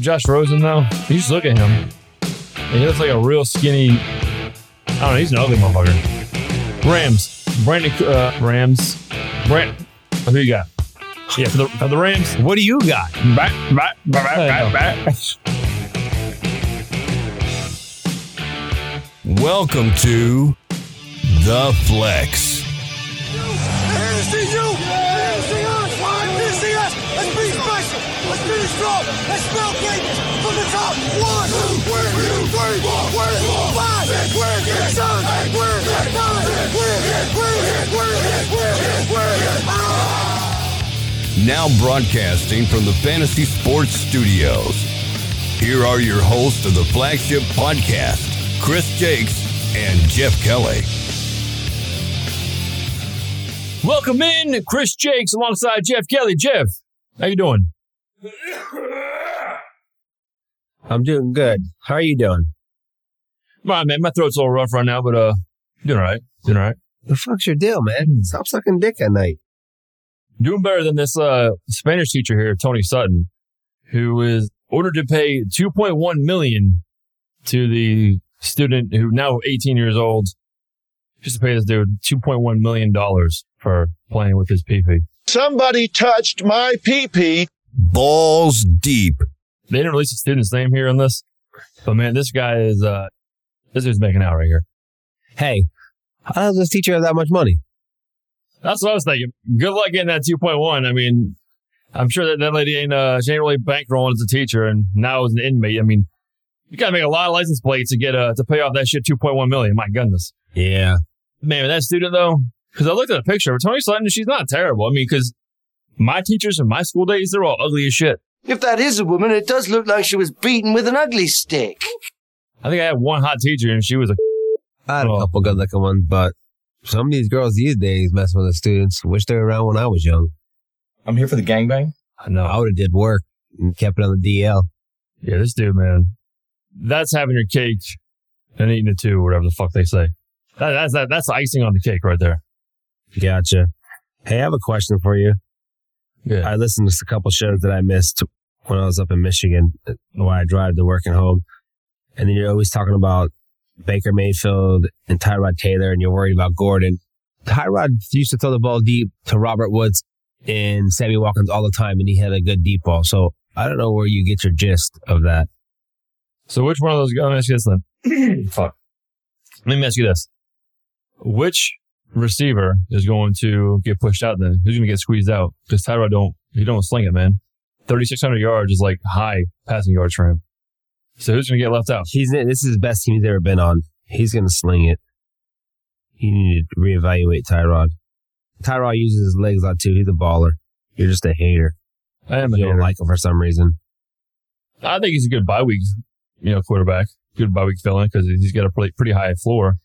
Josh Rosen though? You just look at him. He looks like a real skinny. I don't know. He's an ugly motherfucker. Rams. Brandon uh, Rams. Brand. Who you got? Yeah, for the, for the Rams. What do you got? Back, back, back, back, back, back. Welcome to The Flex. You! Strong! Let's spell greatness from the top! One, two, three, five, nine, Now broadcasting from the Fantasy Sports Studios. Here are your hosts of the flagship podcast, Chris Jakes and Jeff Kelly. Welcome in, Chris Jakes alongside Jeff Kelly. Jeff, how you doing? I'm doing good. How are you doing? All right, man. My throat's a little rough right now, but uh, doing all right. Doing all right. The fuck's your deal, man? Stop sucking dick at night. Doing better than this uh Spanish teacher here, Tony Sutton, who is ordered to pay 2.1 million to the student who now 18 years old, just to pay this dude 2.1 million dollars for playing with his pee-pee. Somebody touched my pee-pee. Balls deep. They didn't release the student's name here on this, but man, this guy is uh, this dude's making out right here. Hey, how does this teacher have that much money? That's what I was thinking. Good luck getting that 2.1. I mean, I'm sure that that lady ain't, uh, she ain't really bankrolling as a teacher and now as an inmate. I mean, you gotta make a lot of license plates to get, uh, to pay off that shit 2.1 million. My goodness. Yeah. Man, that student though, cause I looked at a picture of Tony Sutton, she's not terrible. I mean, cause my teachers in my school days, they're all ugly as shit. If that is a woman, it does look like she was beaten with an ugly stick. I think I had one hot teacher and she was a, I had a Oh. couple good looking ones, but some of these girls these days mess with the students. Wish they were around when I was young. I'm here for the gangbang. I know. I would have did work and kept it on the DL. Yeah, this dude, man, that's having your cake and eating it too, whatever the fuck they say. That, that's that, that's icing on the cake right there. Gotcha. Hey, I have a question for you. Yeah. I listened to a couple shows that I missed when I was up in Michigan uh, while I drive to work and home. And then you're always talking about Baker Mayfield and Tyrod Taylor and you're worried about Gordon. Tyrod used to throw the ball deep to Robert Woods and Sammy Watkins all the time and he had a good deep ball. So I don't know where you get your gist of that. So which one of those? Let me ask you this then. Fuck. Let me ask you this: Which receiver is going to get pushed out? Then who's going to get squeezed out? Because Tyrod don't he don't sling it, man. Thirty six hundred yards is like high passing yards for him. So who's going to get left out? He's in this is the best team he's ever been on. He's gonna sling it. You need to reevaluate Tyrod. Tyrod uses his legs a lot too. He's a baller. You're just a hater. I am a You don't like him for some reason. I think he's a good bye week, you know, quarterback. Good bye week fill-in because he's got a pretty, pretty high floor.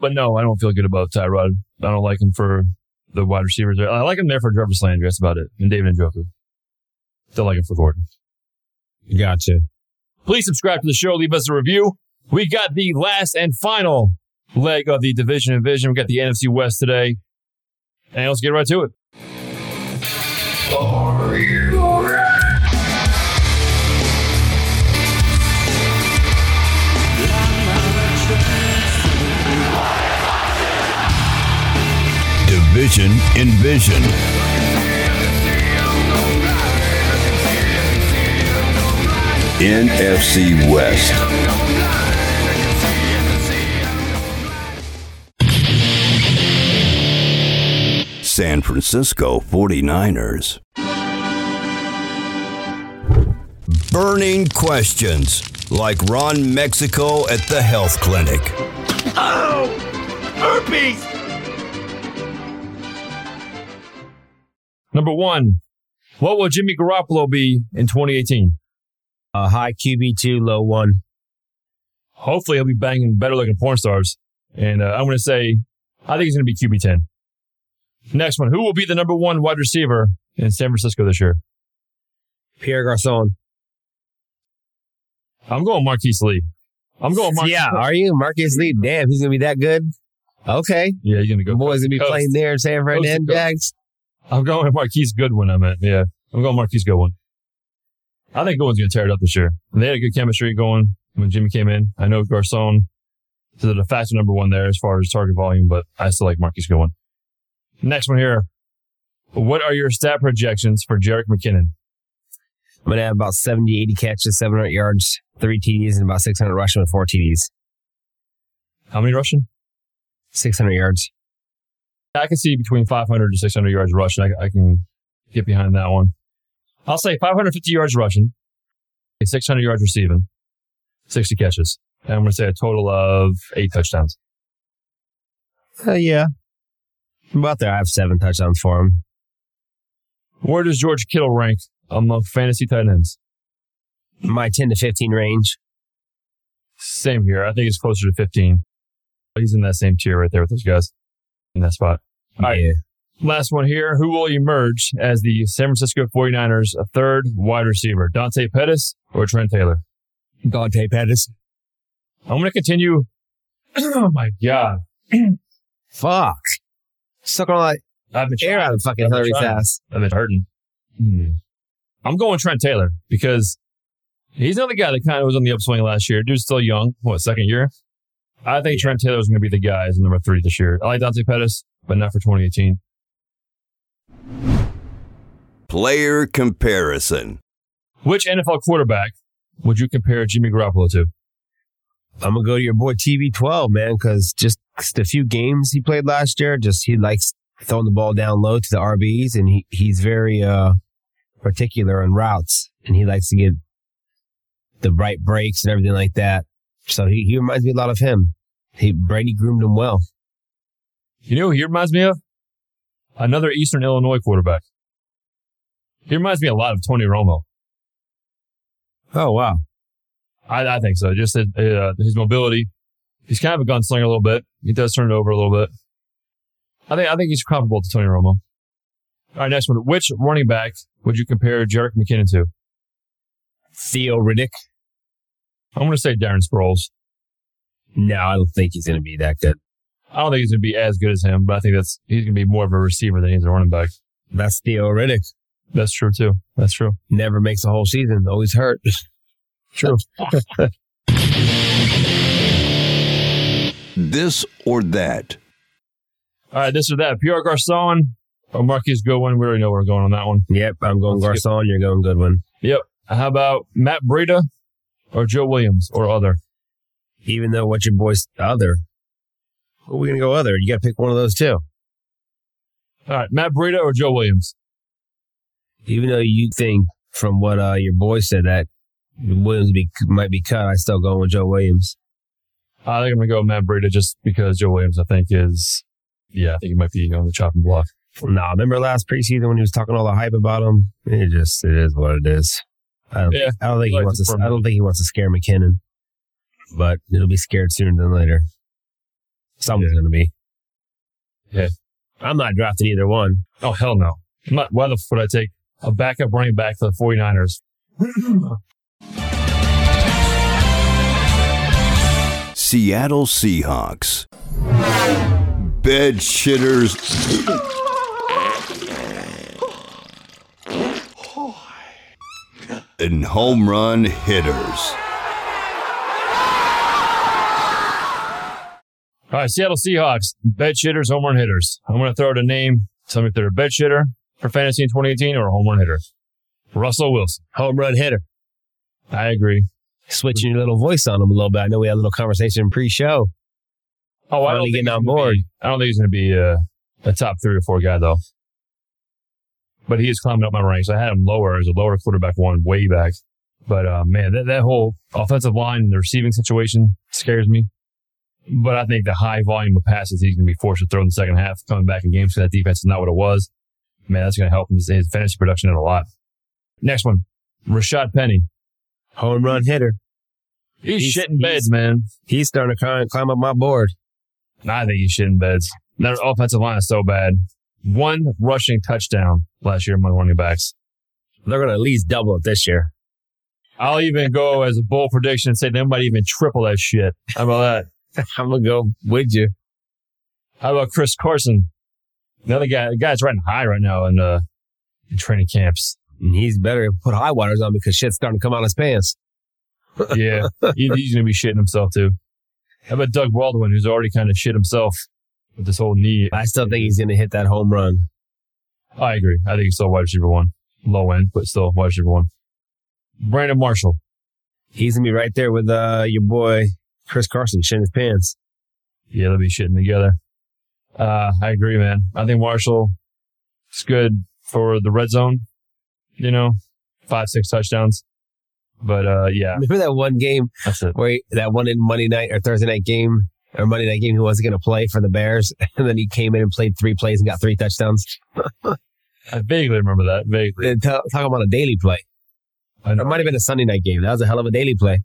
But no, I don't feel good about Tyrod. I don't like him for the wide receivers. I like him there for Jarvis Landry. That's about it. And David Njoku. Still like him for Gordon. Gotcha. Please subscribe to the show. Leave us a review. We got the last and final leg of the Division Envision. We got the NFC West today. And let's get right to it. Division in Vision. In Vision NFC West. San Francisco 49ers. Burning questions like Ron Mexico at the health clinic. Oh! Herpes! Number one, what will Jimmy Garoppolo be in 2018? Uh, high QB two, low one. Hopefully, he'll be banging better looking porn stars. And uh, I'm going to say, I think he's going to be QB 10. Next one, who will be the number one wide receiver in San Francisco this year? Pierre Garcon. I'm going Marquise Lee. I'm going Marquise yeah, are you Marcus Lee? Damn, he's gonna be that good. Okay, Yeah, he's going to go. the boys gonna be Coast. playing there in San to Fernando. I'm going with Marquise Goodwin. I meant, yeah. I'm going Marquise Goodwin. I think Goodwin's going to tear it up this year. They had a good chemistry going when Jimmy came in. I know Garcon is the facto number one there as far as target volume, but I still like Marquise Goodwin. Next one here. What are your stat projections for Jerick McKinnon? I'm going to have about 70, 80 catches, 700 yards, three TDs, and about 600 rushing with four TDs. How many rushing? 600 yards. I can see between 500 to 600 yards rushing. I, I can get behind that one. I'll say 550 yards rushing, 600 yards receiving, 60 catches. And I'm going to say a total of eight touchdowns. Uh, yeah. About there, I have seven touchdowns for him. Where does George Kittle rank among fantasy tight ends? My 10 to 15 range. Same here. I think it's closer to 15. He's in that same tier right there with those guys in that spot. All right. yeah. Last one here. Who will emerge as the San Francisco 49ers a third wide receiver? Dante Pettis or Trent Taylor? Dante Pettis. I'm going to continue. oh my God. Fuck. Suck all that I've been air out of fucking Hillary's ass. I've been hurting. Hmm. I'm going Trent Taylor because he's another guy that kind of was on the upswing last year. Dude's still young. What, second year? I think Trent Taylor is going to be the guy as number three this year. I like Dante Pettis, but not for 2018. Player comparison. Which NFL quarterback would you compare Jimmy Garoppolo to? I'm gonna go to your boy TB12, man, because just the few games he played last year, just he likes throwing the ball down low to the RBs, and he he's very uh particular on routes, and he likes to get the right breaks and everything like that. So he, he reminds me a lot of him. He Brady groomed him well. You know who he reminds me of? Another Eastern Illinois quarterback. He reminds me a lot of Tony Romo. Oh wow, I, I think so. Just his, uh, his mobility. He's kind of a gunslinger a little bit. He does turn it over a little bit. I think I think he's comparable to Tony Romo. All right, next one. Which running back would you compare Jerick McKinnon to? Theo Riddick. I'm going to say Darren Sproles. No, I don't think he's gonna be that good. I don't think he's going to be as good as him, but I think that's he's going to be more of a receiver than he's a running back. That's Theo Riddick. That's true too. That's true. Never makes a whole season. Always hurt. True. This or that. All right, this or that. Pierre Garcon or Marquise Goodwin. We already know where we're going on that one. yep, I'm going Let's Garcon. You're going Goodwin. Yep. How about Matt Breida or Joe Williams or other? even though what your boy's other. Who are we gonna go other? You got to pick one of those two. All right, Matt Breida or Joe Williams? Even though you think from what uh, your boy said that Williams be, might be cut, I still going with Joe Williams. I think I'm gonna go with Matt Breida just because Joe Williams, I think, is yeah, I think he might be on the chopping block. Nah, remember last preseason when he was talking all the hype about him? It just it is what it is. I don't, Yeah, I don't think he like wants to. I don't think he wants to scare McKinnon, but it'll be scared sooner than later. Someone's Yeah. gonna be. Yeah. I'm not drafting either one. Oh hell no! I'm not, why the f- would I take a backup running back for the 49ers? Seattle Seahawks. Bed shitters. And home run hitters. All right, Seattle Seahawks, bed shitters, home run hitters. I'm going to throw out a name. Tell me if they're a bed shitter for fantasy in 2018 or a home run hitter. Russell Wilson. Home run hitter. I agree. Switching your little voice on him a little bit. I know we had a little conversation pre-show. Oh, I Finally don't think getting he's on board. be- I don't think he's going to be uh, a top three or four guy though. But he is climbing up my ranks. I had him lower as a lower quarterback one way back. But uh, man, that, that whole offensive line and the receiving situation scares me. But I think the high volume of passes he's going to be forced to throw in the second half, coming back in games because that defense is not what it was. Man, that's going to help him his fantasy production in a lot. Next one, Rashad Penny. Home run hitter. He's, He's- shitting he's- beds, man. He's starting to climb, climb up my board. I think he's shitting beds. That offensive line is so bad. One rushing touchdown last year among running backs. They're going to at least double it this year. I'll even go as a bold prediction and say they might even triple that shit. How about that? I'm going to go with you. How about Chris Carson? Another guy, the guy's riding high right now in, uh, in training camps. And he's better put high waters on because shit's starting to come out of his pants. Yeah, he- he's gonna be shitting himself too. How about Doug Baldwin, who's already kind of shit himself with this whole knee? I still think he's going to hit that home run. I agree. I think he's still wide receiver one, low end, but still wide receiver one. Brandon Marshall. He's going to be right there with uh, your boy Chris Carson shitting his pants. Yeah, they'll be shitting together. Uh, I agree, man. I think Marshall is good for the red zone. You know, five, six touchdowns. But uh, yeah, Remember that one game that's it. where he, that one in Monday night or Thursday night game or Monday night game he wasn't going to play for the Bears, and then he came in and played three plays and got three touchdowns. I vaguely remember that. Vaguely. Talk talking about a daily play. It might have been a Sunday night game. That was a hell of a daily play.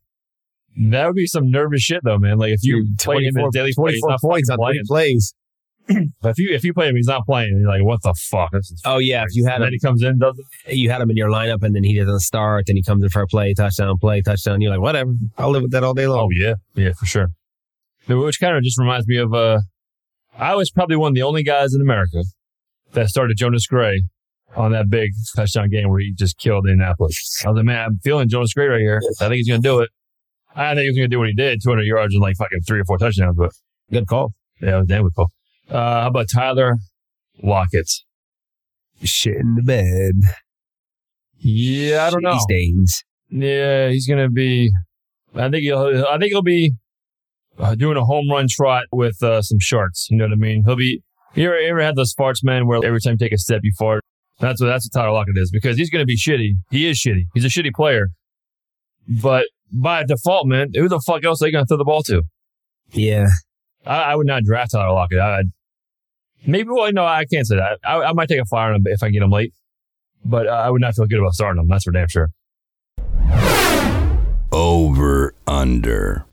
That would be some nervous shit, though, man. Like if you play him in a daily play, he's 24 not points on three playing. plays. But if you if you play him, he's not playing. You're like, what the fuck? Oh yeah, if you had and then he comes in, does it. you had him in your lineup, and then he doesn't start, then he comes in for a play, touchdown, play, touchdown. You're like, whatever, I'll live with that all day long. Oh yeah, yeah, for sure. Which kind of just reminds me of uh, I was probably one of the only guys in America that started Jonas Gray on that big touchdown game where he just killed Indianapolis. I was like, man, I'm feeling Jonas Gray right here. I think he's gonna do it. I think he was gonna do what he did, 200 yards and like fucking three or four touchdowns. But Good call. yeah, it was damn good call. Uh, how about Tyler Lockett? Shit in the bed. Yeah, I don't know. Stains. Yeah, he's gonna be. I think he'll. I think he'll be uh, doing a home run trot with uh, some sharks. You know what I mean? He'll be. You ever, you ever had those farts, man? Where every time you take a step, you fart. That's what that's what Tyler Lockett is because he's gonna be shitty. He is shitty. He's a shitty player. But by default, man, who the fuck else are they gonna throw the ball to? Yeah. I, I would not draft Tyler Lockett. I, maybe. Well, no, I can't say that. I, I might take a flyer on him if I get him late. But uh, I would not feel good about starting him. That's for damn sure. Over under.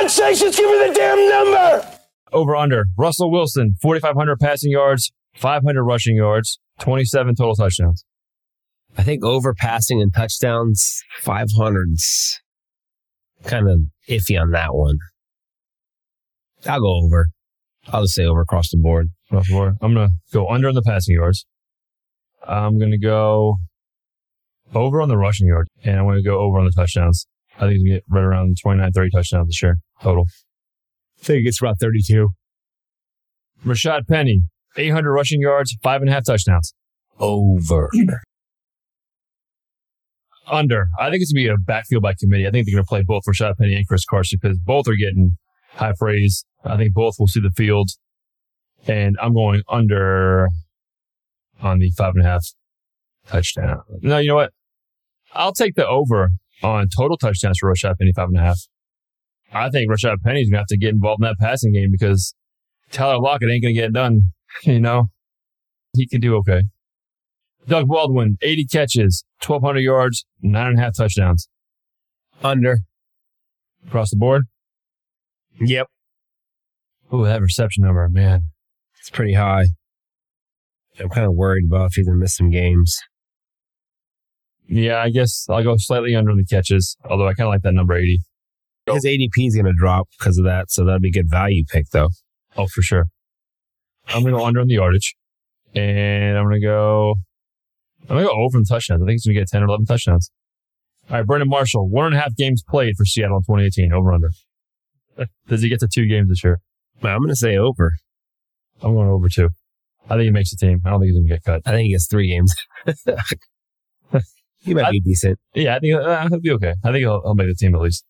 For God's sakes, just give me the damn number! Over under. Russell Wilson, 4,500 passing yards, 500 rushing yards, 27 total touchdowns. I think over passing and touchdowns, 500s. Kind of iffy on that one. I'll go over. I'll just say over across the board. Russell Wilson. I'm going to go under on the passing yards. I'm going to go over on the rushing yards, and I'm going to go over on the touchdowns. I think to get right around 29, 30 touchdowns this year total. I think it's about 32. Rashad Penny, 800 rushing yards, five and a half touchdowns. Over. Under. I think it's going to be a backfield by committee. I think they're going to play both Rashad Penny and Chris Carson because both are getting high praise. I think both will see the field. And I'm going under on the five and a half touchdown. No, you know what? I'll take the over on total touchdowns for Rashad Penny, five and a half. I think Rashad Penny's going to have to get involved in that passing game because Tyler Lockett ain't going to get it done. You know, he can do okay. Doug Baldwin, 80 catches, 1,200 yards, nine and a half touchdowns Under. across the board. Yep. Oh, that reception number, man. It's pretty high. I'm kind of worried about if he's going to miss some games. Yeah, I guess I'll go slightly under the catches, although I kind of like that number 80. His ADP is going to drop because of that, so that'll be a good value pick, though. Oh, for sure. I'm going to go under on the yardage. And I'm going to go, I'm going to go over in touchdowns. I think he's going to get 10 or 11 touchdowns. All right, Brandon Marshall, one and a half games played for Seattle in 2018, over under. Does he get to two games this year? I'm going to say over. I'm going over two. I think he makes the team. I don't think he's going to get cut. I think he gets three games. he might I- be decent. Yeah, I think uh, he'll be okay. I think he'll, he'll make the team at least.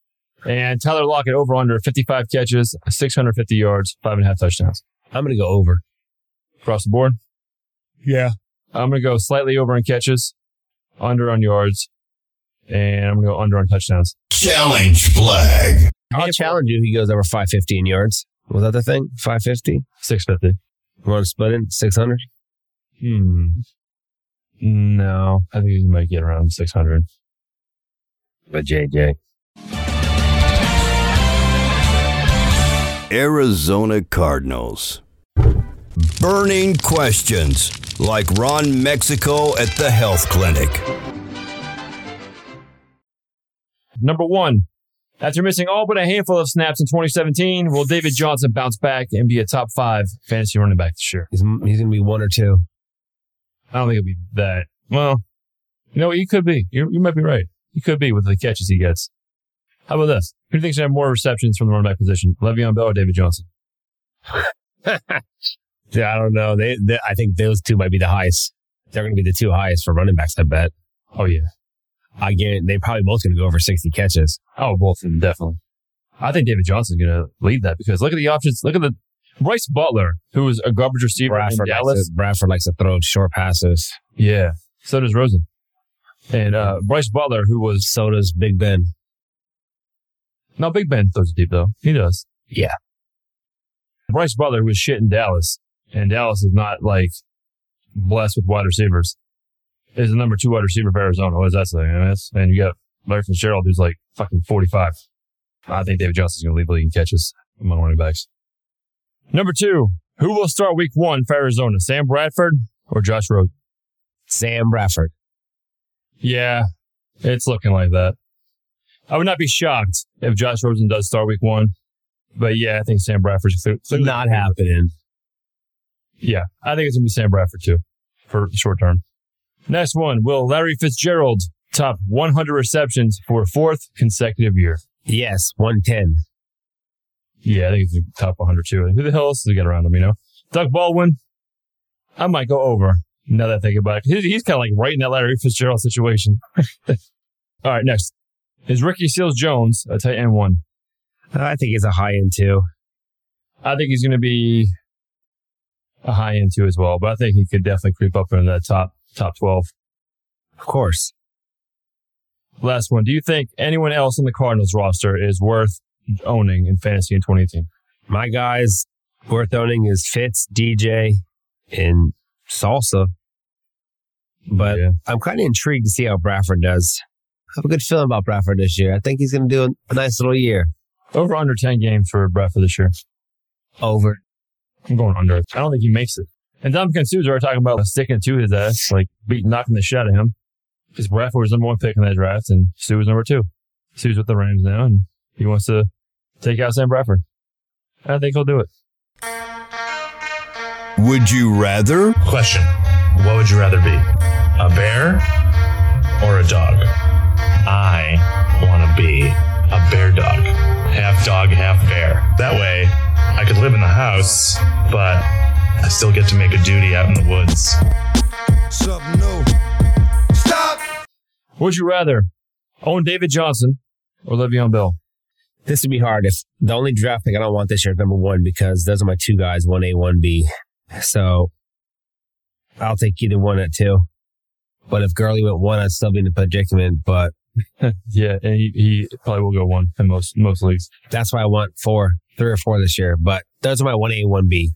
And Tyler Lockett over under 55 catches, 650 yards, five and a half touchdowns I'm going to go over. across the board. Yeah. I'm going to go slightly over on catches, under on yards, and I'm going to go under on touchdowns. Challenge flag. I'll challenge you. He goes over 550 in yards. Was that the thing? 550? 650. You want to split it? 600? Hmm. No, I think he might get around 600. But JJ. Arizona Cardinals. Burning questions like Ron Mexico at the health clinic. Number one, after missing all but a handful of snaps in 2017, will David Johnson bounce back and be a top five fantasy running back this year? He's, he's going to be one or two. I don't think it'll be that. Well, You know, he could be. You, you might be right. He could be with the catches he gets. How about this? Who do you think should have more receptions from the running back position? Le'Veon Bell or David Johnson? Yeah, I don't know. They, they, I think those two might be the highest. They're going to be the two highest for running backs. I bet. Oh, yeah. I guarantee they're probably both going to go over 60 catches. Oh, both of them, definitely. I think David Johnson's going to lead that because look at the options. Look at the Brice Butler, who was a garbage receiver Bradford in likes, Dallas. to, Bradford likes to throw short passes. Yeah. So does Rosen. And uh, Brice Butler, who was So does Big Ben. no Big Ben throws deep though. He does. Yeah. Brice Butler was shit in Dallas, and Dallas is not like blessed with wide receivers. Is the number two wide receiver for Arizona. What does that say? And, you got Larry Fitzgerald, who's like fucking forty-five. I think David Johnson's going to lead the league in catches among running backs. Number two, who will start Week One for Arizona? Sam Bradford or Josh Rosen? Sam Bradford. Yeah, it's looking like that. I would not be shocked if Josh Rosen does start Week One, but yeah, I think Sam Bradford's clear- clearly- Not happening. Yeah, I think it's gonna be Sam Bradford too for short term. Next one, will Larry Fitzgerald top 100 receptions for a fourth consecutive year? Yes, 110. Yeah, I think it's the top 100 too. Who the hell else he get around him? You know, Doug Baldwin. I might go over now that I think about it. He's, he's kind of like right in that Larry Fitzgerald situation. All right, next is Ricky Seals Jones, a tight end one. Uh, I think he's a high end too. I think he's going to be a high end too as well, but I think he could definitely creep up into the top top 12. Of course. Last one. Do you think anyone else on the Cardinals roster is worth owning in fantasy in 2018? My guys worth owning is Fitz, DJ, and Salsa. But Yeah. I'm kind of intrigued to see how Bradford does. I have a good feeling about Bradford this year. I think he's going to do a, nice little year. Over under 10 games for Bradford this year. Over. I'm going under. I don't think he makes it. And Ndamukong Suh's already talking about sticking to his ass, like beating, knocking the shit out of him. Because Bradford was number one pick in that draft and Suh was number two. Suh's with the Rams now and he wants to take out Sam Bradford. I think he'll do it. Would you rather? Question What would you rather be? A bear or a dog? I want to be a bear dog. Half dog, half bear. That way, I could live in the house, but I still get to make a duty out in the woods. Something new. Stop! Would you rather own David Johnson or Le'Veon Bell? This would be hard if the only draft pick I don't want this year is number one because those are my two guys, one A, one B. So I'll take either one at two. But if Gurley went one, I'd still be in the predicament. But Yeah, and he, he probably will go one in most most leagues. that's why I want four, three or four this year. But those are my one A, one B.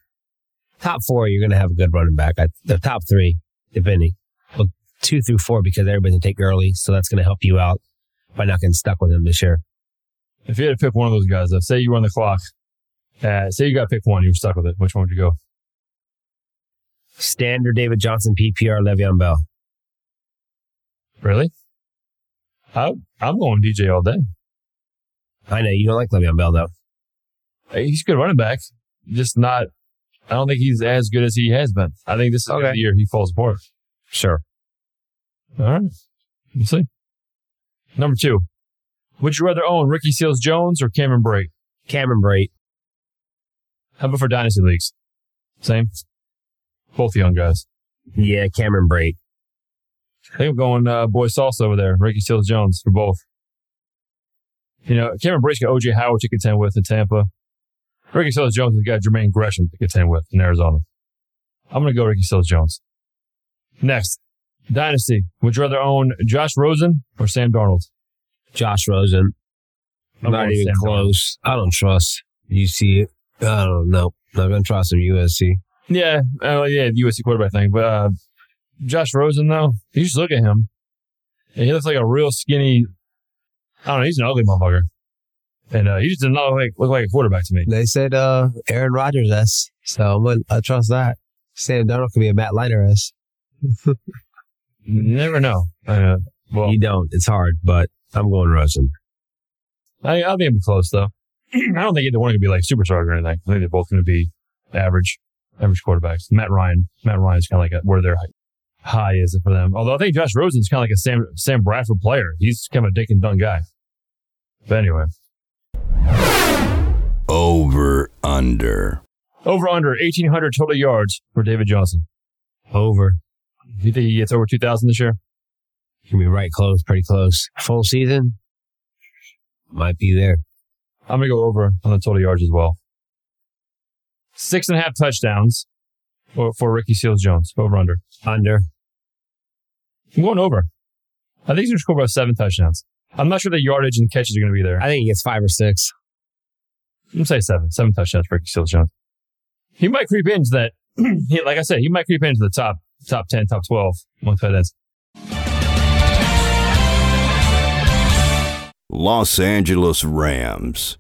Top four, you're going to have a good running back. I, the top three, depending. Well, two through four because everybody's going to take Gurley. So that's going to help you out by not getting stuck with him this year. If you had to pick one of those guys, though, say you were on the clock, uh, say you got to pick one, you were stuck with it. Which one would you go? Standard David Johnson, PPR, Le'Veon Bell. Really? I, I'm going DJ all day. I know you don't like Le'Veon Bell though. He's a good running back, just not. I don't think he's as good as he has been. I think this is Okay. the year he falls apart. Sure. All right, we'll see. Number two, would you rather own Ricky Seals Jones or Cameron Brate? Cameron Brate. How about for dynasty leagues? Same. Both young guys. Yeah, Cameron Brate. I think I'm going uh, boy salsa over there. Ricky Seals Jones for both. You know, Cameron Brate's got OJ Howard to contend with in Tampa. Ricky Seals Jones has got Jermaine Gresham to contend with in Arizona. I'm going to go Ricky Seals Jones. Next, Dynasty. Would you rather own Josh Rosen or Sam Darnold? Josh Rosen. I'm Not even close. I don't trust UC. I don't know. I'm not gonna trust him USC. Yeah, uh, yeah, the USC quarterback thing. But uh, Josh Rosen, though, you just look at him. And he looks like a real skinny. I don't know. He's an ugly motherfucker, and uh, he just does not look like, look like a quarterback to me. They said uh Aaron Rodgers s. So I'm gonna, I trust that. Sam Darnold could be a Matt Leinart s. You never know. Uh, well, You don't. It's hard, but I'm going Rosen. I, I think it'll be close though. I don't think either one could be like superstars or anything. I think they're both going to be average, average quarterbacks. Matt Ryan, Matt Ryan's kind of like a, where they're high is it for them? Although I think Josh Rosen's kind of like a Sam Sam Bradford player. He's kind of a dick and dunk guy. But anyway, Over under. over under 1,800 total yards for David Johnson. Over. Do you think he gets over 2,000 this year? Can be right close, pretty close. Full season might be there. I'm going to go over on the total yards as well. Six and a half touchdowns for, for Ricky Seals Jones. Over under. Under. I'm going over. I think he's to score about seven touchdowns. I'm not sure the yardage and catches are going to be there. I think he gets five or six. I'm to say seven. Seven touchdowns for Ricky Seals Jones. He might creep into that. like I said, he might creep into the top top 10, top 12 among tight ends. Los Angeles Rams.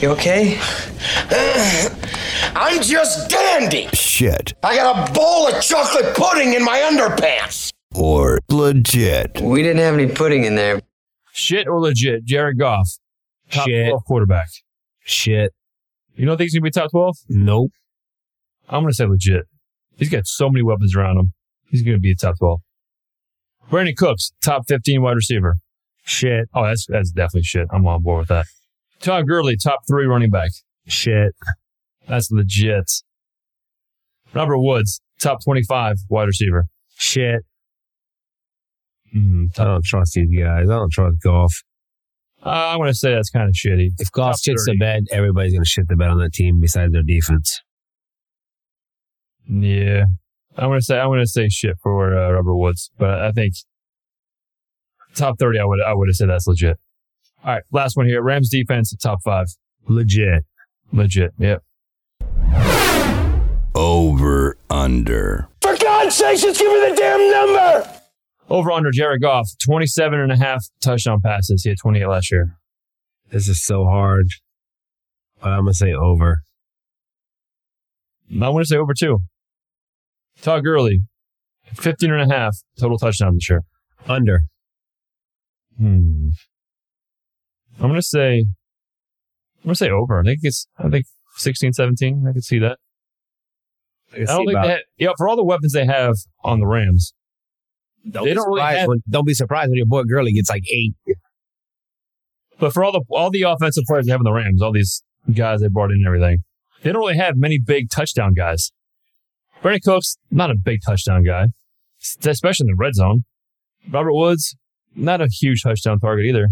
You okay? I'm just dandy. Shit. I got a bowl of chocolate pudding in my underpants. Or legit. We didn't have any pudding in there. Shit or legit, Jared Goff, top Shit. 12 quarterback. Shit. You don't think he's going to be top 12? Nope. I'm going to say legit. He's got so many weapons around him. He's going to be a top 12. Brandin Cooks, top 15 wide receiver. Shit. Oh, that's that's definitely shit. I'm on board with that. Todd Gurley, top three running back. Shit. That's legit. Robert Woods, top 25 wide receiver. Shit. Mm, I don't trust these guys. I don't trust Goff. uh, I'm going to say that's kind of shitty. If Goff shits the bed, everybody's going to shit the bed on that team besides their defense. Yeah. I'm going to say, I'm going to say shit for uh, Robert Woods, but I think top 30, I would, I would have said that's legit. All right. Last one here. Rams defense, top five. Legit. Legit. Yep. Over under. For God's sakes, just give me the damn number. Over under Jared Goff, 27 and a half touchdown passes. He had 28 last year. This is so hard. I'm going to say over. I want to say over two. Todd Gurley, 15 and a half total touchdowns this year. Under. Hmm. I'm going to say, I'm going to say over. I think it's, I think 16, 17. I could see that. I don't think they have, yeah, for all the weapons they have on the Rams, don't they be don't really surprised have- when- don't be surprised when your boy Gurley gets like eight. but for all the, all the offensive players they have in the Rams, all these guys they brought in and everything, they don't really have many big touchdown guys. Brandin Cooks, not a big touchdown guy, especially in the red zone. Robert Woods, not a huge touchdown target either.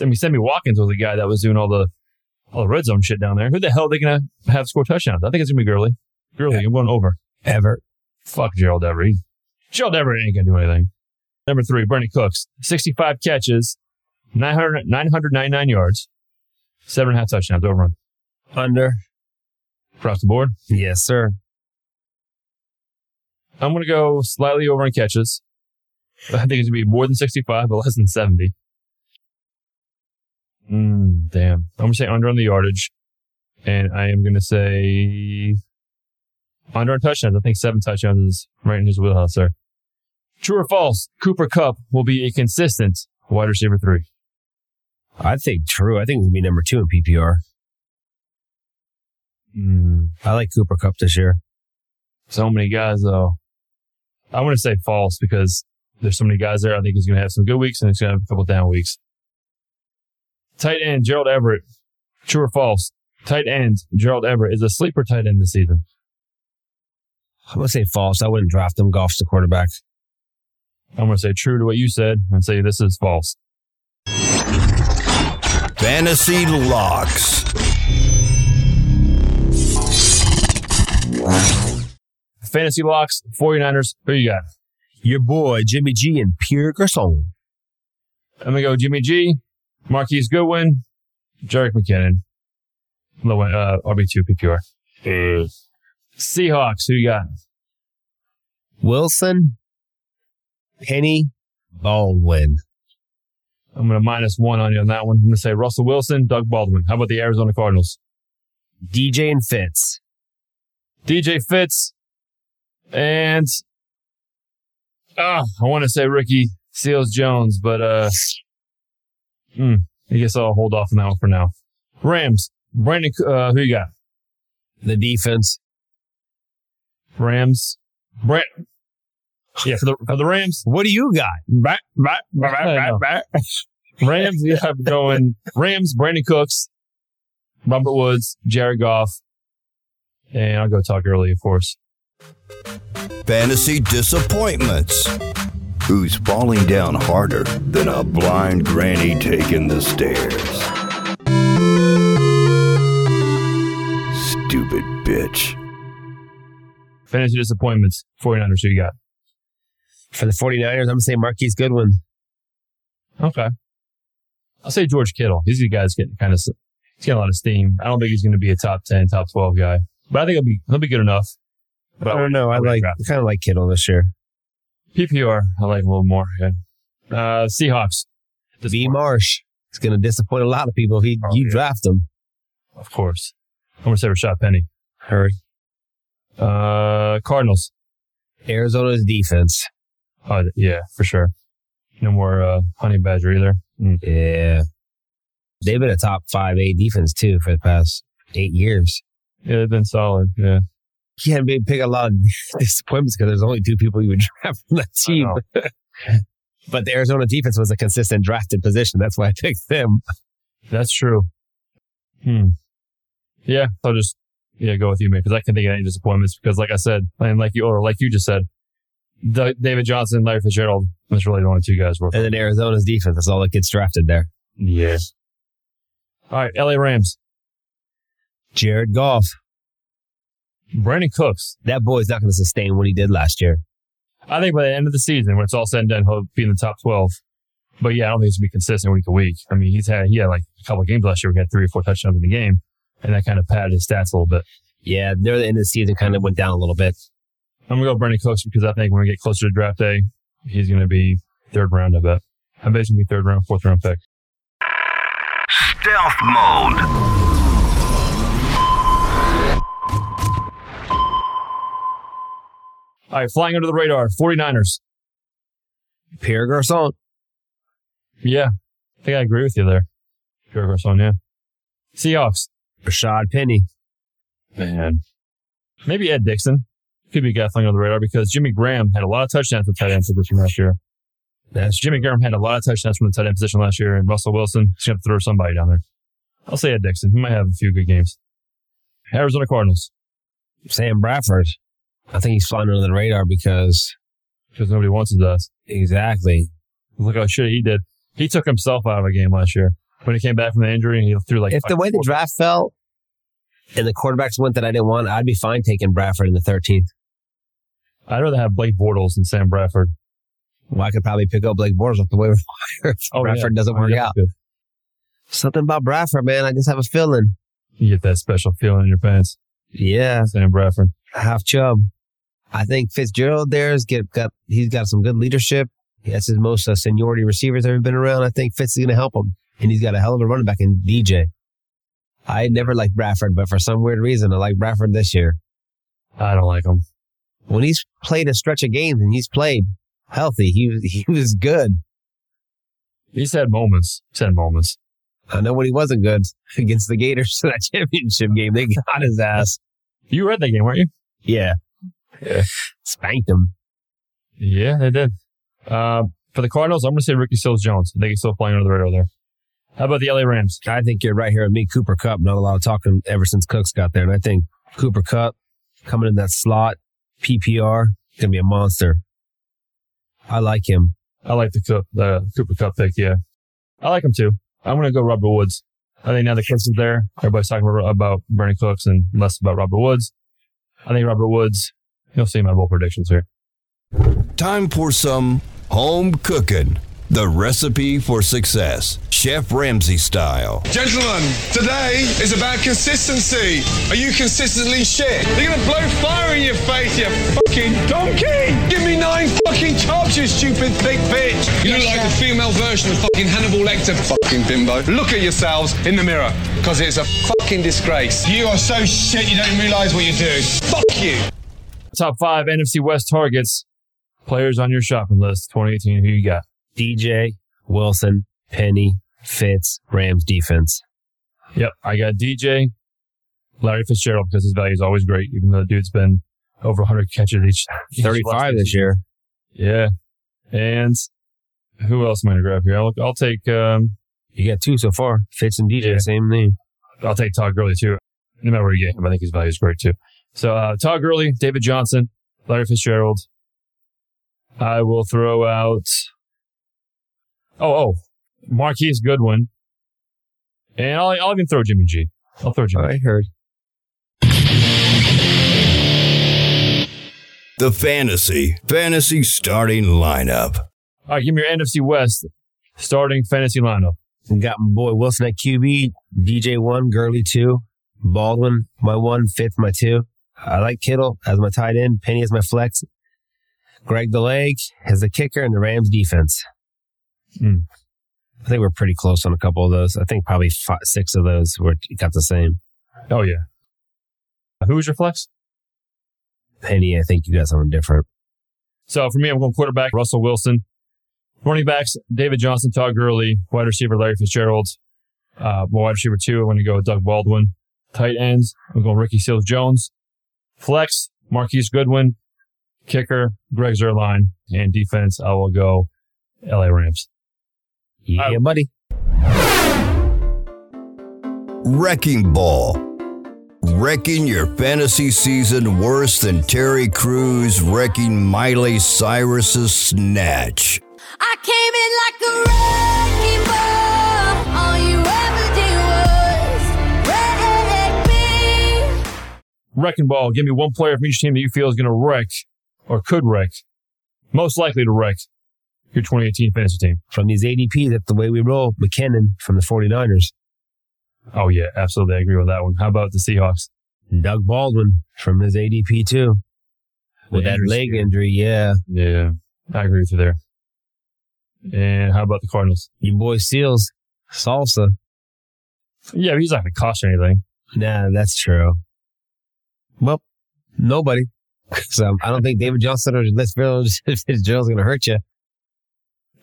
Mean, Sammy Watkins was the guy that was doing all the all the red zone shit down there. Who the hell are they gonna have score touchdowns? I think it's gonna be Gurley. Gurley, I'm going over. Ever. Fuck Gerald Everett. Gerald Everett ain't gonna do anything. Number three, Brandin Cooks, 65 catches, 900, 999 yards, seven and a half touchdowns over on Under. across the board. Yes, sir. I'm gonna go slightly over on catches. I think it's gonna be more than 65, but less than 70. Mm, damn. I'm gonna say under on the yardage, and I am gonna say under on touchdowns. I think seven touchdowns is right in his wheelhouse there. True or false? Cooper Kupp will be a consistent wide receiver three. I think true. I think he's going to be number two in PPR. Mm, I like Cooper Kupp this year. so many guys though. I want to say false because there's so many guys there. I think he's gonna have some good weeks and he's gonna have a couple down weeks. Tight end Gerald Everett. True or false? Tight end Gerald Everett is a sleeper tight end this season. I'm going to say false. I wouldn't draft him. Goff's the quarterback. I'm gonna say true to what you said and say this is false. Fantasy locks. Fantasy locks, 49ers. Who you got? Your boy, Jimmy G and Pierre Garcon. I'm gonna go Jimmy G, Marquise Goodwin, Jerick McKinnon. Low end, uh, RB2 PPR. Seahawks, who you got? Wilson, Penny, Baldwin. I'm going to minus one on you on that one. I'm going to say Russell Wilson, Doug Baldwin. How about the Arizona Cardinals? DJ and Fitz. DJ Fitz and ah, I want to say Ricky Seals Jones, but uh, hmm, I guess I'll hold off on that one for now. Rams, Brandon, uh, who you got? The defense. Rams. Brent. Yeah, for the for the Rams. What do you got? Rams, you have going Rams, Brandin Cooks, Robert Woods, Jared Goff, and I'll go Todd Gurley, of course. Fantasy disappointments. Who's falling down harder than a blind granny taking the stairs? Stupid bitch. Fantasy disappointments, 49ers, who you got? For the 49ers, I'm going to say Marquise Goodwin. Okay. I'll say George Kittle. He's the guy that's getting kind of, he's getting a lot of steam. I don't think he's going to be a top 10, top 12 guy, but I think he'll be, he'll be good enough. But I don't know. I like kind of like Kittle this year. PPR. I like a little more. Yeah. Uh, Seahawks. B. Marsh. It's going to disappoint a lot of people if he, Oh, you yeah. draft him. Of course. I'm going to say Rashad Penny. Hurry. Uh, Cardinals. Arizona's defense. Oh, yeah, for sure. No more, uh, Honey Badger either. Mm. Yeah. They've been a top five, eight defense too for the past eight years. Yeah, they've been solid. Yeah. Can't be- pick a lot of disappointments because there's only two people you would draft from that team. but the Arizona defense was a consistent drafted position. That's why I picked them. That's true. Hmm. Yeah, I'll just yeah go with you, man, because I can't think of any disappointments. Because like I said, and like you or like you just said, the, David Johnson, Larry Fitzgerald, that's really the only two guys. Worth And then Arizona's defense. That's all that gets drafted there. yeah. All right, L.A. Rams, Jared Goff. Brandin Cooks. That boy's not going to sustain what he did last year. I think by the end of the season, when it's all said and done, he'll be in the top twelve. But yeah, I don't think it's gonna be consistent week to week. I mean, he's had he had like a couple of games last year. where he had three or four touchdowns in the game, and that kind of padded his stats a little bit. Yeah, near the end of the season, kind of went down a little bit. I'm gonna go Brandin Cooks because I think when we get closer to draft day, he's gonna be third round. I bet. I bet he's gonna be third round, fourth round pick. Stealth mode. All right, flying under the radar, 49ers. Pierre Garcon. Yeah, I think I agree with you there. Pierre Garcon, yeah. Seahawks, Rashad Penny. man. Maybe Ed Dickson could be a guy flying under the radar because Jimmy Graham had a lot of touchdowns at the tight end position last year. That's Jimmy Graham had a lot of touchdowns from the tight end position last year, and Russell Wilson is going to throw somebody down there. I'll say Ed Dickson. He might have a few good games. Arizona Cardinals Sam Bradford. I think he's flying under the radar because because nobody wants his ass. exactly. Look how shit he did. He took himself out of a game last year when he came back from the injury and he threw like if the way the draft fell and the quarterbacks went that I didn't want, I'd be fine taking Bradford in the 13th. I'd rather have Blake Bortles than Sam Bradford. Well, I could probably pick up Blake Bortles off the waiver wire if oh, Bradford yeah. doesn't Oh, work yeah, out. Something about Bradford, man. I just have a feeling. You get that special feeling in your pants. Yeah, Sam Bradford. half chub. I think Fitzgerald there's get got he's got some good leadership. That's his most uh, seniority receivers ever been around. I think Fitz is going to help him, and he's got a hell of a running back in DJ. I never liked Bradford, but for some weird reason, I like Bradford this year. I don't like him. When he's played a stretch of games and he's played healthy, he was he was good. He's had moments. He's had moments. I know when he wasn't good against the Gators in that championship game, they got his ass. You read that game, weren't you? Yeah, Yeah. spanked him. Yeah, they did. Uh, for the Cardinals, I'm going to say Ricky Seals Jones. I think he's still flying under the radar there. How about the LA Rams? I think you're right here with me, Cooper Kupp. Not a lot of talking ever since Cooks got there, and I think Cooper Kupp coming in that slot, PPR, gonna be a monster. I like him. I like the the Cooper Kupp pick. Yeah, I like him too. I'm going to go Robert Woods. I think now the Cooks is there. Everybody's talking about, about Bernie Cooks and less about Robert Woods. I think Robert Woods. You'll see my bold predictions here. Time for some home cooking. The recipe for success. Chef Ramsay style. Gentlemen, today is about consistency. Are you consistently shit? They're gonna blow fire in your face, you fucking donkey! Give me fucking chops, you stupid thick bitch! You look like the female version of fucking Hannibal Lecter, fucking bimbo. Look at yourselves in the mirror, because it's a fucking disgrace. You are so shit you don't realise what you're doing. Fuck you! Top five NFC West targets. Players on your shopping list 2018. Who you got? DJ, Wilson, Penny, Fitz, Rams defense. Yep, I got DJ, Larry Fitzgerald because his value is always great, even though the dude's been over 100 catches each. each 35 this year. Yeah. And who else am I going to grab here? I'll, I'll take, um, You got two so far. Fitz and DJ, Yeah. same name. I'll take Todd Gurley too. No matter where you get him, I think his value is great too. So, uh, Todd Gurley, David Johnson, Larry Fitzgerald. I will throw out, oh, oh, Marquise Goodwin. And I'll, I'll even throw Jimmy G. I'll throw Jimmy. I heard. The Fantasy Fantasy Starting Lineup. All right, give me your NFC West starting fantasy lineup. Got my boy Wilson at QB, DJ one, Gurley two, Baldwin my one, Fitz my two. I like Kittle as my tight end, Penny as my flex, Greg the leg as the kicker, and the Rams defense. Hmm. I think we're pretty close on a couple of those. I think probably five, six of those were got the same. Oh, yeah. Who was your flex? Penny, I think you got something different. So for me, I'm going quarterback, Russell Wilson. Running backs, David Johnson, Todd Gurley. Wide receiver, Larry Fitzgerald. Uh, my wide receiver two, I'm going to go with Doug Baldwin. Tight ends, I'm going Ricky Seals Jones. Flex, Marquise Goodwin. Kicker, Greg Zuerlein. And defense, I will go LA Rams. Yeah, I- buddy. Wrecking Ball. Wrecking your fantasy season worse than Terry Crews wrecking Miley Cyrus's snatch. I came in like a wrecking ball. All you ever did was wreck me. Wrecking ball. Give me one player from each team that you feel is going to wreck or could wreck, most likely to wreck your 2018 fantasy team. From these ADPs, that's the way we roll. McKinnon from the 49ers. Oh, yeah, absolutely. I agree with that one. How about the Seahawks? Doug Baldwin from his ADP too. With that leg injury, yeah. Yeah, I agree with you there. And how about the Cardinals? Your boy Seals, salsa. Yeah, he's not going to cost you anything. Nah, that's true. Well, nobody. So I don't think David Johnson or Les Fitzgerald's going to hurt you.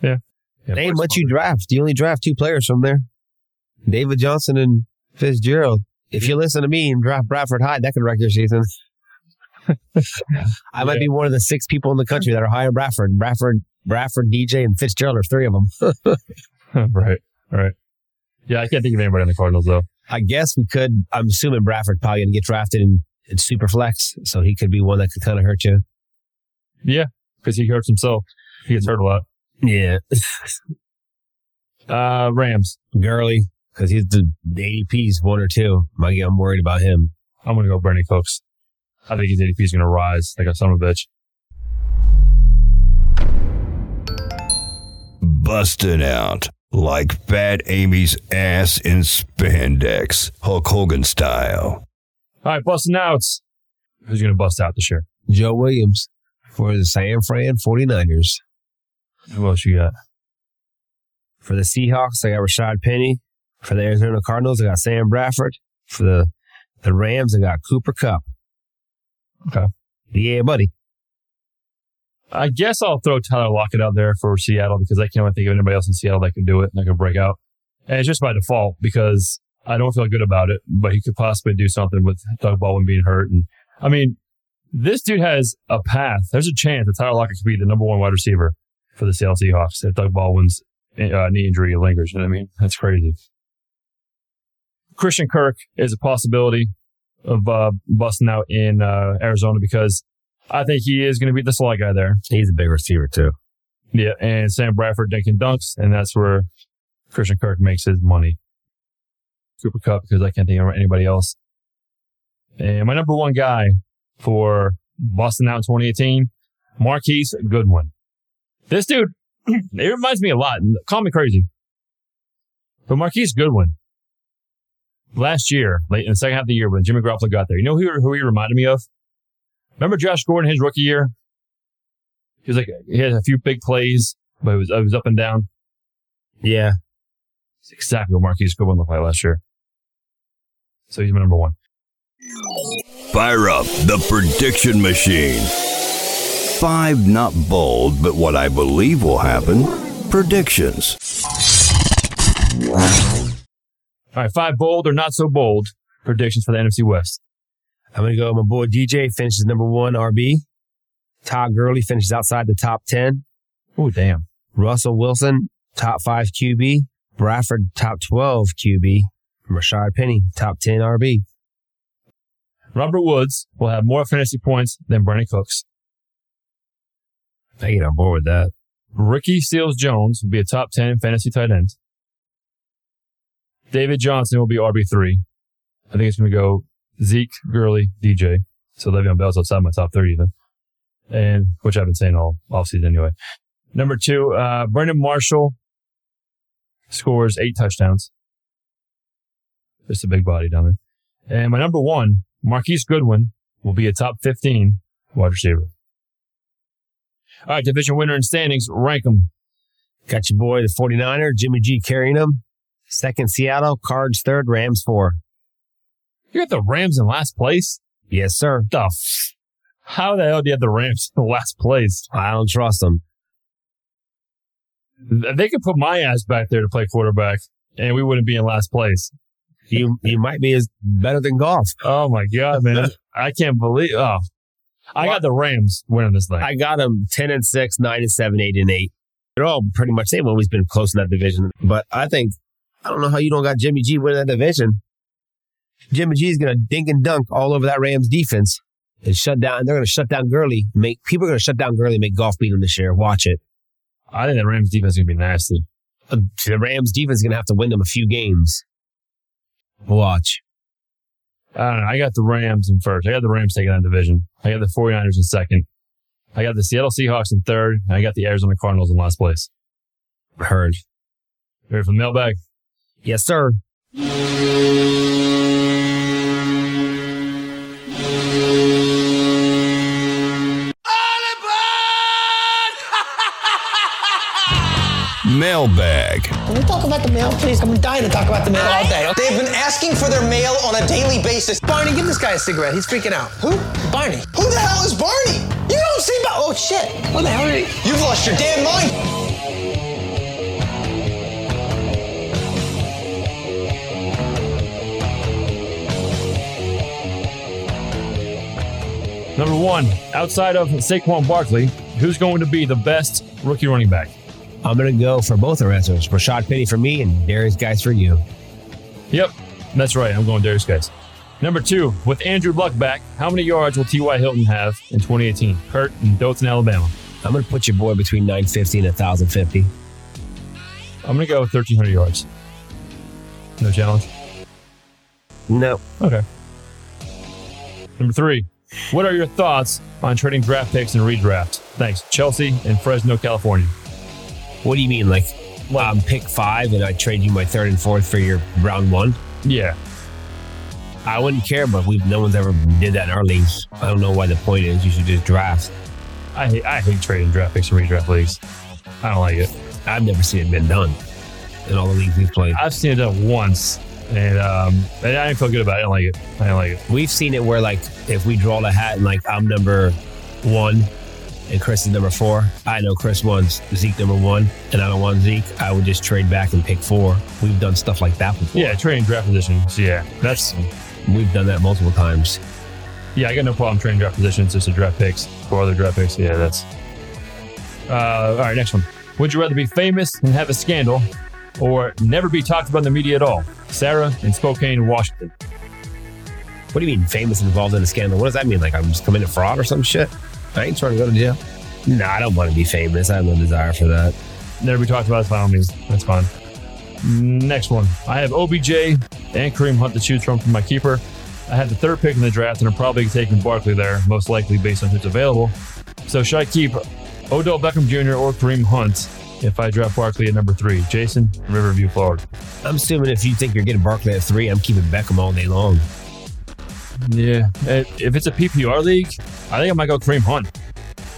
Yeah, Ain't much you draft. You only draft two players from there. David Johnson and Fitzgerald. If you listen to me and draft Bradford high, that could wreck your season. I might be one of the six people in the country that are high on Bradford. Bradford, Bradford, DJ, and Fitzgerald are three of them. right, right. Yeah, I can't think of anybody on the Cardinals though. I guess we could. I'm assuming Bradford probably going to get drafted in, in super flex, so he could be one that could kind of hurt you. Yeah, because he hurts himself. He gets hurt a lot. Yeah, Uh, Rams. Gurley, because he's the, the ADP's one or two. My, I'm worried about him. I'm going to go Brandin Cooks. I think his ADP is going to rise like a son of a bitch. Busting out like Fat Amy's ass in spandex, Hulk Hogan style. All right, busting out. Who's going to bust out this year? Joe Williams for the San Fran 49ers. Who else you got? For the Seahawks, I got Rashad Penny. For the Arizona Cardinals, I got Sam Bradford. For the, the Rams, I got Cooper Kupp. Okay. Yeah, buddy. I guess I'll throw Tyler Lockett out there for Seattle because I can't think of anybody else in Seattle that can do it and that could break out. And it's just by default because I don't feel good about it, but he could possibly do something with Doug Baldwin being hurt. And I mean, this dude has a path. There's a chance that Tyler Lockett could be the number one wide receiver for the Seattle Seahawks if Doug Baldwin's uh, knee injury lingers. You know what I mean? That's crazy. Christian Kirk is a possibility of uh, busting out in uh, Arizona because I think he is going to be the slot guy there. He's a big receiver, too. Yeah, and Sam Bradford dinking dunks, and that's where Christian Kirk makes his money. Cooper Kupp because I can't think of anybody else. And my number one guy for Boston out in 2018, Marquise Goodwin. This dude, it reminds me a lot. Call me crazy, but Marquise Goodwin. Last year, late in the second half of the year, when Jimmy Garoppolo got there, you know who, who he reminded me of? Remember Josh Gordon his rookie year? He was like he had a few big plays, but it was it was up and down. Yeah. It's exactly what Marquise Goodwin looked like last year. So he's my number one. Fire up the prediction machine. Five not bold, but what I believe will happen. Predictions. All right, five bold or not so bold predictions for the NFC West. I'm going to go. My boy DJ finishes number one RB. Todd Gurley finishes outside the top 10. Oh, damn. Russell Wilson, top five QB. Bradford, top 12 QB. Rashad Penny, top 10 RB. Robert Woods will have more fantasy points than Brandin Cooks. I get on board with that. Ricky Seals Jones will be a top 10 fantasy tight end. David Johnson will be RB3. I think it's going to go Zeke, Gurley, DJ. So Le'Veon Bell's outside my top 30 even. And, which I've been saying all offseason anyway. Number two, uh, Brandon Marshall scores eight touchdowns. Just a big body down there. And my number one, Marquise Goodwin will be a top 15 wide receiver. All right, division winner in standings, rank them. Got your boy, the 49er, Jimmy G carrying him. Second, Seattle. Cards third, Rams four. You got the Rams in last place? Yes, sir. The f- How the hell do you have the Rams in last place? I don't trust them. They could put my ass back there to play quarterback, and we wouldn't be in last place. You you might be as better than Goff. Oh my god, man! I can't believe. Oh, I got the Rams winning this thing. I got them 10 and 6, 9 and 7, 8 and 8. They're all pretty much, they've always been close in that division. But I think, I don't know how you don't got Jimmy G winning that division. Jimmy G is going to dink and dunk all over that Rams defense and shut down. They're going to shut down Gurley. Make people are going to shut down Gurley. and Make Goff beat them this year. Watch it. I think the Rams defense is gonna be nasty. Uh, The Rams defense is going to have to win them a few games. Watch. I don't know. I got the Rams in first. I got the Rams taking that division. I got the 49ers in second. I got the Seattle Seahawks in third. I got the Arizona Cardinals in last place. Heard. Ready for the mailbag? Yes, sir. Mailbag. Can we talk about the mail, please? I'm dying to talk about the mail all day. They've been asking for their mail on a daily basis. Barney, give this guy a cigarette. He's freaking out. Who? Barney. Who the hell is Barney? You don't see Bar- Oh, shit. What the hell are you? You've lost your damn mind. Number one, outside of Saquon Barkley, who's going to be the best rookie running back? I'm going to go for both our answers. Rashad Penny for me and Derrius Guice for you. Yep, that's right. I'm going Derrius Guice. Number two, with Andrew Luck back, how many yards will T.Y. Hilton have in 2018? Hurt in Dothan, Alabama. I'm going to put your boy between 950 and 1,050. I'm going to go 1,300 yards. No challenge? No. Okay. Number three, what are your thoughts on trading draft picks and redraft? Thanks. Chelsea and Fresno, California. What do you mean? Like, um, pick five and I trade you my third and fourth for your round one? Yeah. I wouldn't care, but we no one's ever did that in our leagues. I don't know why the point is. You should just draft. I hate, I hate trading draft picks and redraft leagues. I don't like it. I've never seen it been done in all the leagues we've played. I've seen it done once, and um, and I didn't feel good about it. I didn't like it. I didn't like it. We've seen it where like if we draw the hat and like I'm number one and Chris is number four. I know Chris wants Zeke number one, and I don't want Zeke. I would just trade back and pick four. We've done stuff like that before. Yeah, trading draft positions. Yeah, that's We've done that multiple times. yeah. I got no problem trading draft positions just to draft picks for other draft picks. Yeah, that's. Uh, all right, next one. Would you rather be famous and have a scandal, or never be talked about in the media at all? Sarah in Spokane, Washington. What do you mean famous and involved in a scandal? What does that mean? Like I'm just committing fraud or some shit? I ain't trying to go to jail. No, I don't want to be famous. I have no desire for that. Never be talked about. By all means, that's fine. Next one. I have OBJ and Kareem Hunt to choose from for my keeper. I had the third pick in the draft, and I'm probably taking Barkley there, most likely based on who's available. So should I keep Odell Beckham Jr. or Kareem Hunt if I draft Barkley at number three? Jason, Riverview, Florida. I'm assuming if you think you're getting Barkley at three, I'm keeping Beckham all day long. Yeah. If it's a PPR league, I think I might go Kareem Hunt.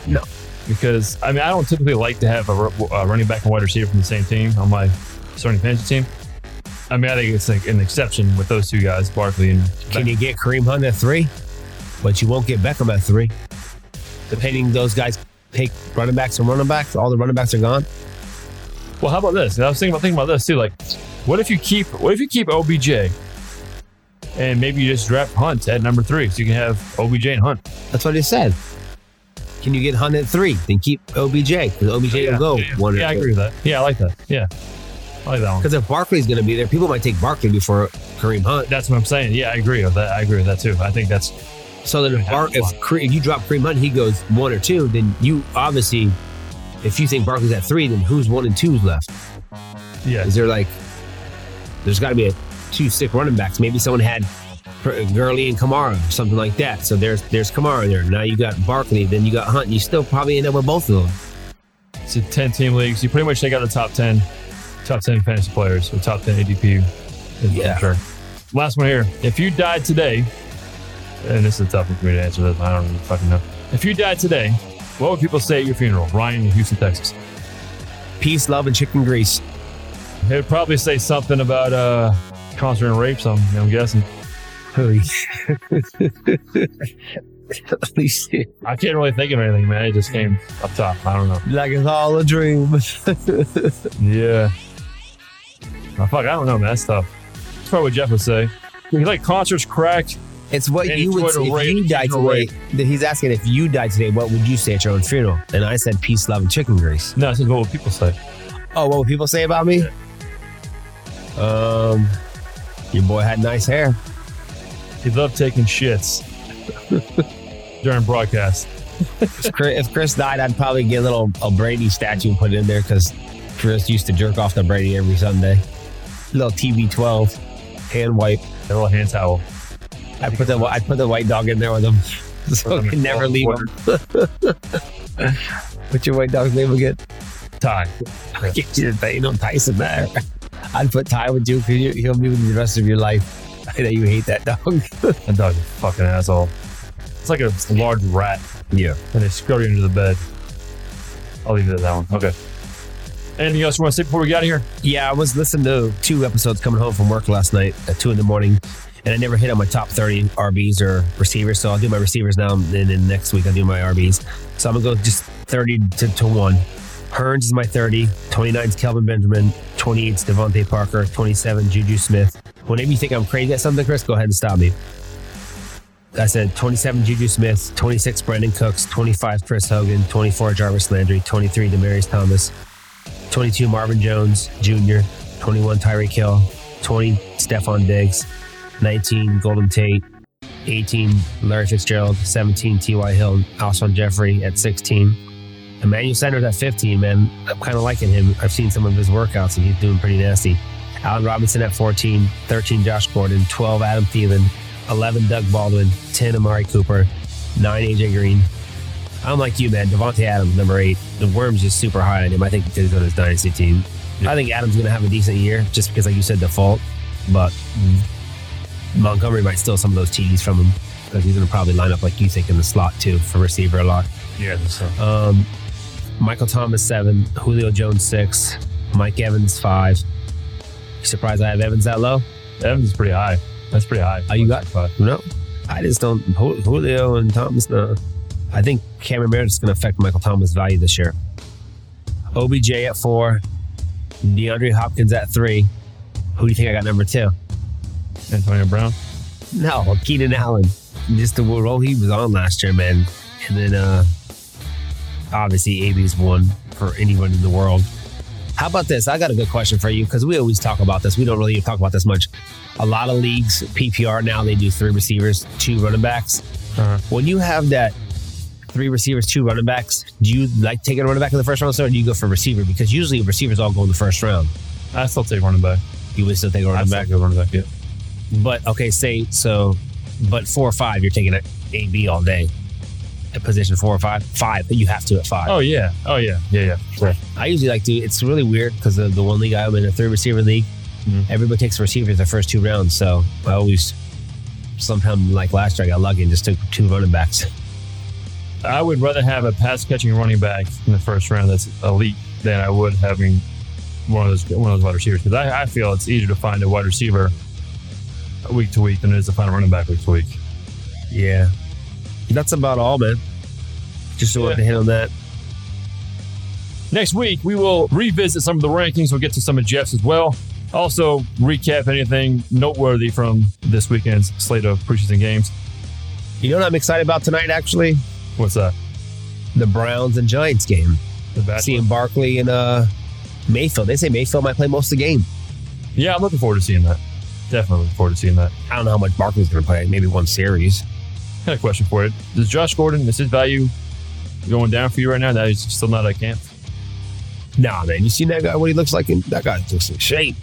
No. Because, I mean, I don't typically like to have a, a running back and wide receiver from the same team on my starting fantasy team. I mean, I think it's like an exception with those two guys, Barkley and Can you get Kareem Hunt at three? But you won't get Beckham at three. Depending those guys take running backs and running backs, all the running backs are gone. Well, how about this? I was thinking about thinking about this too. Like, what if you keep what if you keep OBJ and maybe you just draft Hunt at number three, so you can have OBJ and Hunt. That's what I said. Can you get Hunt at three? Then keep OBJ because OBJ will go one. Yeah, I agree with that. Yeah, I like that. Yeah, I like that one. Because if Barkley's going to be there, people might take Barkley before Kareem Hunt. That's what I'm saying. Yeah, I agree with that. I agree with that too. I think that's So then if, Bar- if, Kare- if you drop Kareem Hunt, he goes one or two. Then you obviously, if you think Barkley's at three, then who's one and two's left? yeah. Is there like, there's got to be a two sick running backs. Maybe someone had Gurley and Kamara, something like that. So there's there's Kamara there. Now you got Barkley, then you got Hunt. You still probably end up with both of them. It's a 10 team league. So you pretty much take out the top 10, top 10 fantasy players or top 10 ADP. Yeah. Sure. Last one here. If you died today, and this is a tough one for me to answer this, I don't really fucking know. If you died today, what would people say at your funeral? Ryan in Houston, Texas. Peace, love, and chicken grease. They would probably say something about uh, concert and rape, some, I'm guessing. Holy Holy shit. I can't really think of anything, man. It just came up top. I don't know. Like it's all a dream. Yeah. Oh, fuck, I don't know, man. That's tough. That's probably what Jeff would say. He like concerts, crack. It's what And you would say if you died today. That He's asking if you died today, what would you say at your own funeral? And I said peace, love, and chicken grease. No, I said what would people say. Oh, what would people say about me? Um, your boy had nice hair. He loved taking shits during broadcast. If Chris, if Chris died, I'd probably get a little a Brady statue put in there because Chris used to jerk off to Brady every Sunday. Little TB12 hand wipe. A little hand towel. I put the I put the white dog in there with him, so I can never leave him. What's your white dog's name again? Ty. I get you to ain't no Tyson there. I'd put Ty with you because he'll be with you the rest of your life. I know you hate that dog. That dog's a fucking asshole. It's like a large rat, yeah. and they scurry under the bed. I'll leave it at that one. Okay. Anything else you want to say before we get out of here? Yeah, I was listening to two episodes coming home from work last night at two in the morning, and I never hit on my top 30 RBs or receivers. So I'll do my receivers now, and then next week I'll do my RBs. So I'm to go just 30 to, to 1. Hearns is my 30, 29 is Kelvin Benjamin, 28 is DeVante Parker, 27 Juju Smith. Whenever you think I'm crazy at something, Chris, go ahead and stop me. I said 27 Juju Smith, 26 Brandin Cooks, 25 Chris Hogan, 24 Jarvis Landry, 23 Demaryius Thomas, 22 Marvin Jones Jr., 21 Tyreek Hill, 20 Stefon Diggs, 19 Golden Tate, 18 Larry Fitzgerald, 17 T.Y. Hill, Alshon Jeffery at 16. Emmanuel Sanders at 15, man. I'm kind of liking him. I've seen some of his workouts and he's doing pretty nasty. Allen Robinson at 14, 13 Josh Gordon, 12 Adam Thielen, 11 Doug Baldwin, 10 Amari Cooper, 9 AJ Green. I'm like you, man. Davante Adams, number eight. The worm's just super high on him. I think he's on his dynasty team. I think Adams going to have a decent year just because, like you said, default. But Montgomery might steal some of those TDs from him because he's going to probably line up like you think in the slot too for receiver a lot. Yeah, so. Um, Michael Thomas seven, Julio Jones six, Mike Evans five. You surprised I have Evans that low? Evans is pretty high. That's pretty high. Oh, you got five? no? I just don't. Ju- Julio and Thomas. No, I think Cameron Meredith is going to affect Michael Thomas' value this year. OBJ at four, DeAndre Hopkins at three. Who do you think I got number two? Antonio Brown. No, Keenan Allen. Just the role he was on last year, man. And then uh obviously AB's one for anyone in the world. How about this? I got a good question for you because we always talk about this. We don't really talk about this much. A lot of leagues, PPR now, they do three receivers, two running backs. Uh-huh. When you have that three receivers, two running backs, do you like taking a running back in the first round or do you go for receiver? Because usually receivers all go in the first round. I still take running back. You would still take a I running still back? go running back. Yeah. But okay, say so, but four or five, you're taking a A B all day. At position four or five, five, but you have to at five. Oh yeah. Oh yeah. Yeah yeah. Sure. I usually like to. It's really weird because the, the one league I'm in, a three receiver league, Mhm. everybody takes receivers the first two rounds. So I always, sometime like last year, I got lucky and just took two running backs. I would rather have a pass catching running back in the first round that's elite than I would having one of those one of those wide receivers because I, I feel it's easier to find a wide receiver week to week than it is to find a running back week to week. Yeah, that's about all, man. Just so Yeah. to hit on that. Next week we will revisit some of the rankings. We'll get to some of Jeff's as well. Also, recap anything noteworthy from this weekend's slate of preseason games. You know what I'm excited about tonight, actually? What's that? The Browns and Giants game. The Seeing Barkley and uh, Mayfield. They say Mayfield might play most of the game. Yeah, I'm looking forward to seeing that. Definitely looking forward to seeing that. I don't know how much Barkley's going to play. Maybe one series. Got a question for you. Does Josh Gordon, is his value going down for you right now? That he's still not at camp? Nah, man. You seen that guy? What he looks like? In, that guy looks in shape.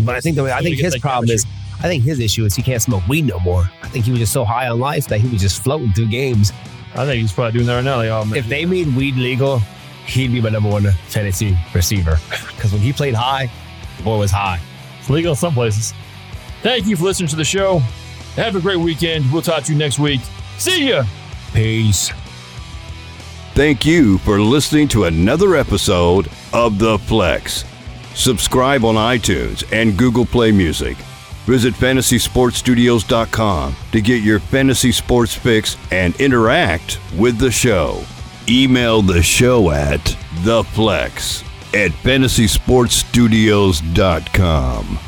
But I think the I think his problem is I think his issue is he can't smoke weed no more. I think he was just so high on life that he was just floating through games. I think he's probably doing that right now. Like, oh, man. If they made weed legal, he'd be my number one fantasy receiver. Because when he played high, the boy was high. It's legal in some places. Thank you for listening to the show. Have a great weekend. We'll talk to you next week. See ya. Peace. Thank you for listening to another episode of The Flex. Subscribe on iTunes and Google Play Music. Visit fantasysportstudios.com to get your fantasy sports fix and interact with the show. Email the show at theflex at fantasysportstudios.com.